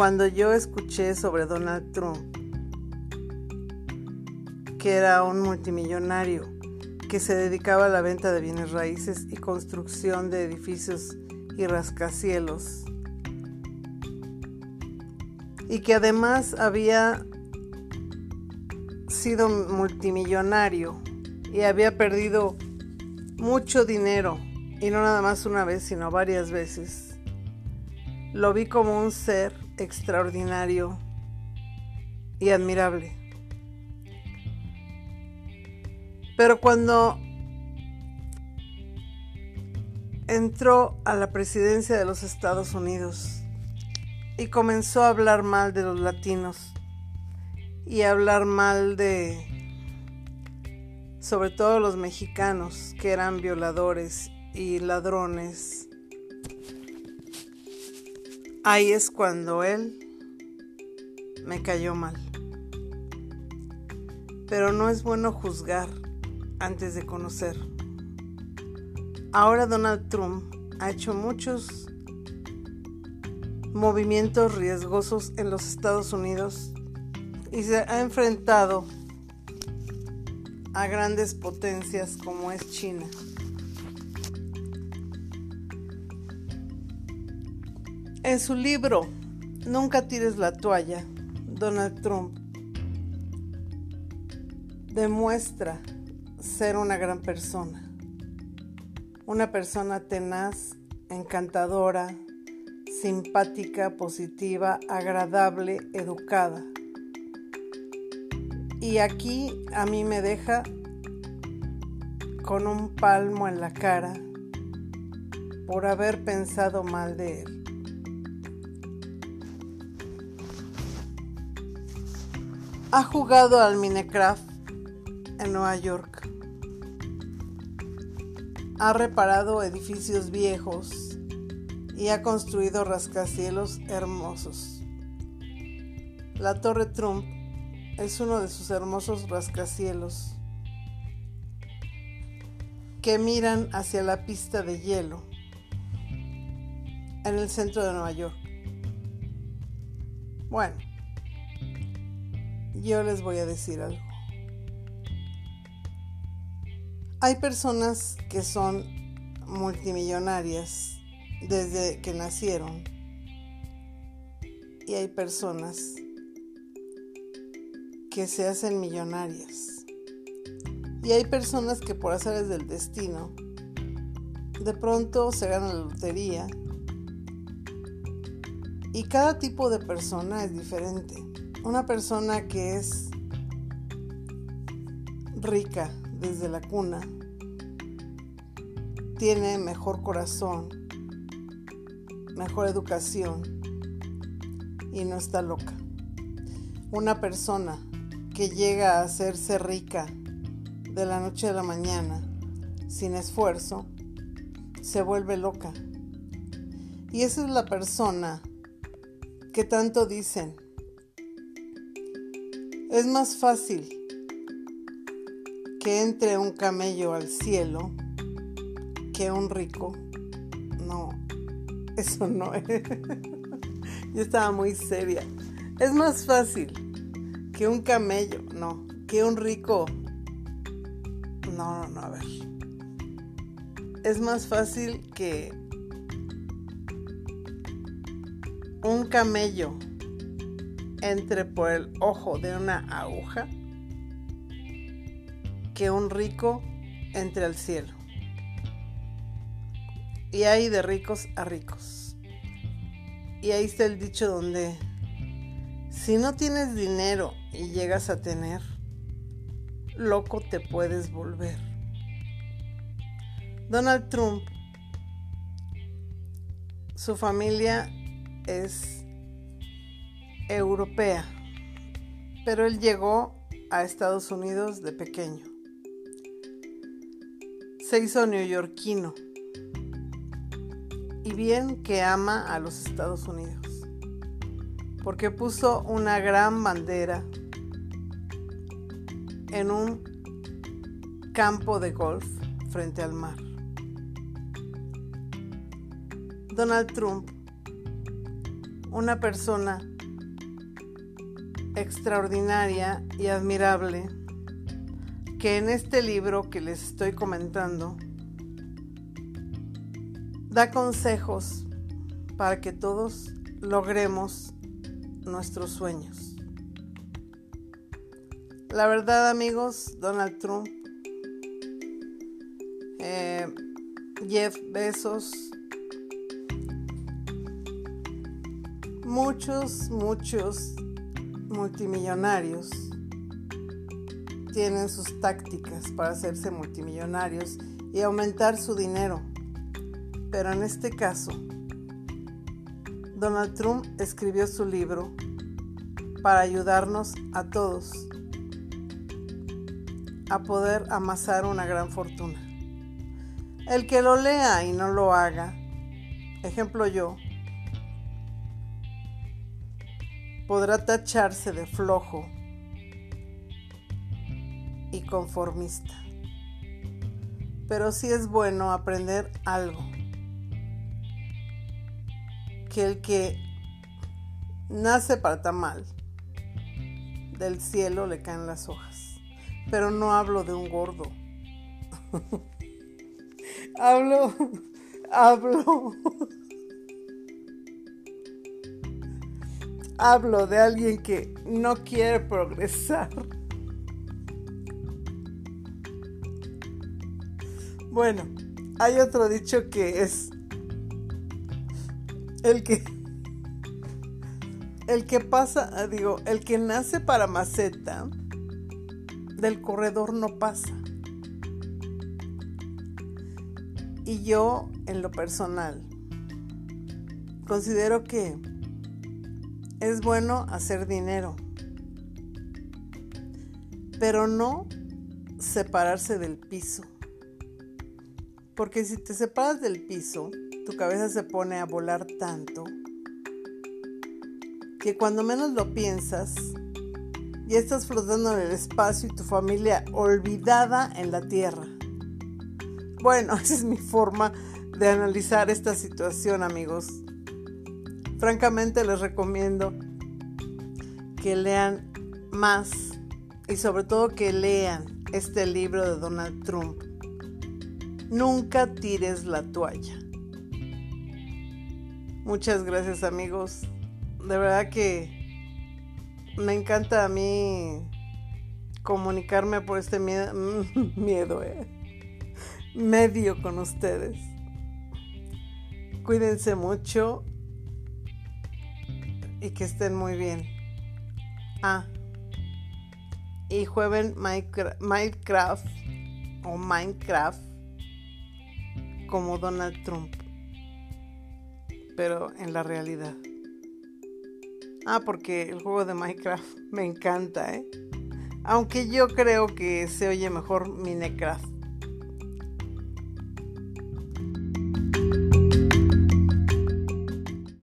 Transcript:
cuando yo escuché sobre Donald Trump, que era un multimillonario que se dedicaba a la venta de bienes raíces y construcción de edificios y rascacielos, y que además había sido multimillonario y había perdido mucho dinero, y no nada más una vez, sino varias veces. Lo vi como un ser extraordinario y admirable. Pero cuando entró a la presidencia de los Estados Unidos y comenzó a hablar mal de los latinos y a hablar mal de sobre todo los mexicanos que eran violadores y ladrones. Ahí es cuando él me cayó mal. Pero no es bueno juzgar antes de conocer. Ahora Donald Trump ha hecho muchos movimientos riesgosos en los Estados Unidos y se ha enfrentado a grandes potencias como es China. En su libro Nunca tires la toalla, Donald Trump demuestra ser una gran persona, una persona tenaz, encantadora, simpática, positiva, agradable, educada y aquí a mí me deja con un palmo en la cara por haber pensado mal de él. Ha jugado al Minecraft en Nueva York. Ha reparado edificios viejos y ha construido rascacielos hermosos. La Torre Trump es uno de sus hermosos rascacielos que miran hacia la pista de hielo en el centro de Nueva York. Bueno, yo les voy a decir algo. Hay personas que son multimillonarias desde que nacieron y hay personas que se hacen millonarias. Y hay personas que por azares del destino, de pronto se ganan la lotería. Y cada tipo de persona es diferente. Una persona que es rica desde la cuna, tiene mejor corazón, mejor educación y no está loca. Una persona que llega a hacerse rica de la noche a la mañana, sin esfuerzo, se vuelve loca. Y esa es la persona que tanto dicen. Es más fácil que entre un camello al cielo que un rico. No, eso no es. Yo estaba muy seria. Es más fácil que un camello, no, que un rico. No, no, no, a ver. Es más fácil que un camello entre por el ojo de una aguja que un rico entre al cielo. Y hay de ricos a ricos. Y ahí está el dicho donde si no tienes dinero y llegas a tener, loco te puedes volver. Donald Trump, su familia es europea, pero él llegó a Estados Unidos de pequeño. Se hizo neoyorquino y bien que ama a los Estados Unidos porque puso una gran bandera en un campo de golf frente al mar. Donald Trump, una persona extraordinaria y admirable que en este libro que les estoy comentando da consejos para que todos logremos nuestros sueños. La verdad amigos, Donald Trump, eh, Jeff Bezos, muchos, muchos multimillonarios tienen sus tácticas para hacerse multimillonarios y aumentar su dinero. Pero en este caso, Donald Trump escribió su libro para ayudarnos a todos a poder amasar una gran fortuna. El que lo lea y no lo haga, ejemplo yo, podrá tacharse de flojo y conformista. Pero sí es bueno aprender algo. Que el que nace para tamal, del cielo le caen las hojas. Pero no hablo de un gordo. hablo, hablo. Hablo de alguien que no quiere progresar Bueno, hay otro dicho que es el que el que pasa, ah, digo, el que nace para maceta del corredor no pasa. Y yo, en lo personal, considero que es bueno hacer dinero, pero no separarse del piso. Porque si te separas del piso, tu cabeza se pone a volar tanto que cuando menos lo piensas, ya estás flotando en el espacio y tu familia olvidada en la tierra. Bueno, esa es mi forma de analizar esta situación, amigos. Francamente les recomiendo que lean más y sobre todo que lean este libro de Donald Trump Nunca tires la toalla. Muchas gracias amigos. De verdad que me encanta a mí comunicarme por este miedo, eh, medio con ustedes. Cuídense mucho y que estén muy bien. Ah, y jueguen Minecraft o Minecraft como Donald Trump, pero en la realidad. Ah, porque el juego de Minecraft me encanta, ¿eh? Aunque yo creo que se oye mejor Minecraft.